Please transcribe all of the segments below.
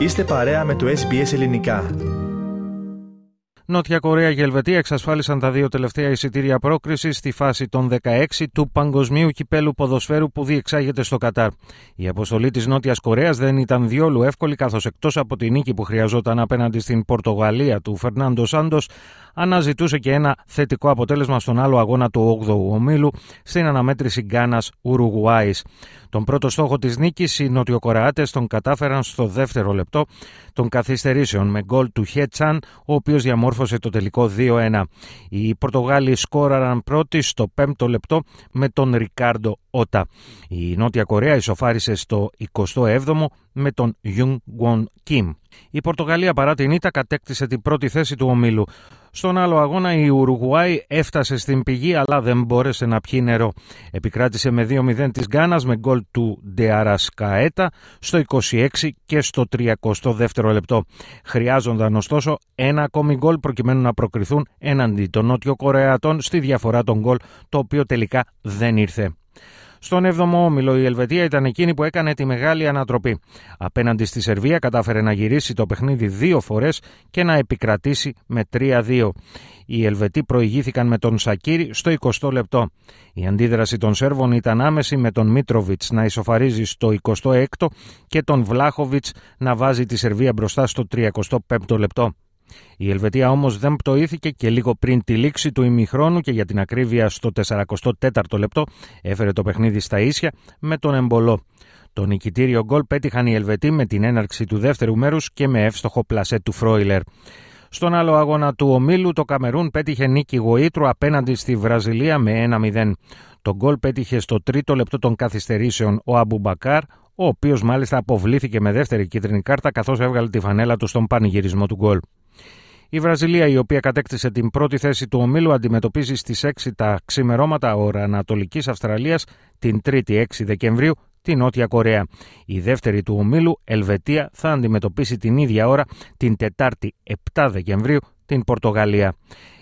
Είστε παρέα με το SBS Ελληνικά. Νότια Κορέα και Ελβετία εξασφάλισαν τα δύο τελευταία εισιτήρια πρόκρισης στη φάση των 16 του Παγκοσμίου Κυπέλου Ποδοσφαίρου που διεξάγεται στο Κατάρ. Η αποστολή της Νότιας Κορέας δεν ήταν διόλου εύκολη, καθώς εκτός από τη νίκη που χρειαζόταν απέναντι στην Πορτογαλία του Φερνάντο Σάντος, αναζητούσε και ένα θετικό αποτέλεσμα στον άλλο αγώνα του 8ου ομίλου στην αναμέτρηση Γκάνα Ουρουγουάη. Τον πρώτο στόχο της νίκης οι Νοτιοκορεάτες τον κατάφεραν στο δεύτερο λεπτό των καθυστερήσεων με γκολ του Χέτσαν, ο οποίος διαμόρφωσε το τελικό 2-1. Οι Πορτογάλοι σκόραραν πρώτοι στο πέμπτο λεπτό με τον Ρικάρντο Όρτα. Η Νότια Κορέα ισοφάρισε στο 27ο με τον Γιούγκ Γκουον Κιμ. Η Πορτογαλία παρά την ήττα κατέκτησε την πρώτη θέση του ομίλου. Στον άλλο αγώνα η Ουρουγουάη έφτασε στην πηγή αλλά δεν μπόρεσε να πιει νερό. Επικράτησε με 2-0 της Γκάνας με γκολ του Ντεαρασκαέτα στο 26 και στο 32ο λεπτό. Χρειάζονταν ωστόσο ένα ακόμη γκολ προκειμένου να προκριθούν έναντι των Νότιο Κορεατών στη διαφορά των γκολ το οποίο τελικά δεν ήρθε. Στον 7ο όμιλο η Ελβετία ήταν εκείνη που έκανε τη μεγάλη ανατροπή. Απέναντι στη Σερβία κατάφερε να γυρίσει το παιχνίδι δύο φορές και να επικρατήσει με 3-2. Οι Ελβετοί προηγήθηκαν με τον Σακύρη στο 20 λεπτό. Η αντίδραση των Σέρβων ήταν άμεση με τον Μίτροβιτς να ισοφαρίζει στο 26ο και τον Βλάχοβιτς να βάζει τη Σερβία μπροστά στο 35ο λεπτό. Η Ελβετία όμως δεν πτωήθηκε και λίγο πριν τη λήξη του ημιχρόνου και για την ακρίβεια στο 44ο λεπτό έφερε το παιχνίδι στα ίσια με τον Εμπολό. Το νικητήριο γκολ πέτυχαν οι Ελβετοί με την έναρξη του δεύτερου μέρους και με εύστοχο πλασέ του Φρόιλερ. Στον άλλο αγώνα του ομίλου το Καμερούν πέτυχε νίκη γοήτρου απέναντι στη Βραζιλία με 1-0. Το γκολ πέτυχε στο τρίτο λεπτό των καθυστερήσεων ο Αμπουμπακάρ, ο οποίος μάλιστα αποβλήθηκε με δεύτερη κίτρινη κάρτα καθώς έβγαλε τη φανέλα του στον πανηγυρισμό του γκολ. Η Βραζιλία, η οποία κατέκτησε την πρώτη θέση του ομίλου, αντιμετωπίζει στις 6 τα ξημερώματα ώρα Ανατολικής Αυστραλίας την 3η 6 Δεκεμβρίου τη Νότια Κορέα. Η δεύτερη του ομίλου, Ελβετία, θα αντιμετωπίσει την ίδια ώρα την Τετάρτη 7 Δεκεμβρίου την Πορτογαλία.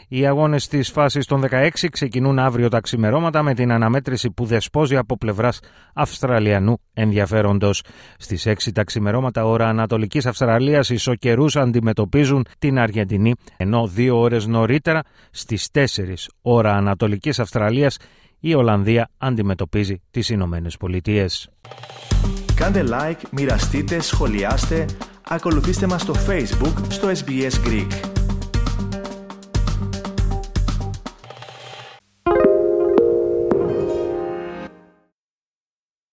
Οι αγώνες της φάσης των 16 ξεκινούν αύριο τα ξημερώματα με την αναμέτρηση που δεσπόζει από πλευράς Αυστραλιανού ενδιαφέροντος. Στις 6 τα ξημερώματα ώρα Ανατολικής Αυστραλίας οι σοκερούς αντιμετωπίζουν την Αργεντινή, ενώ δύο ώρες νωρίτερα στις 4 ώρα Ανατολικής Αυστραλίας η Ολλανδία αντιμετωπίζει τις Ηνωμένες Πολιτείες. Κάντε like, μοιραστείτε, σχολιάστε, ακολουθήστε μας στο Facebook στο SBS Greek.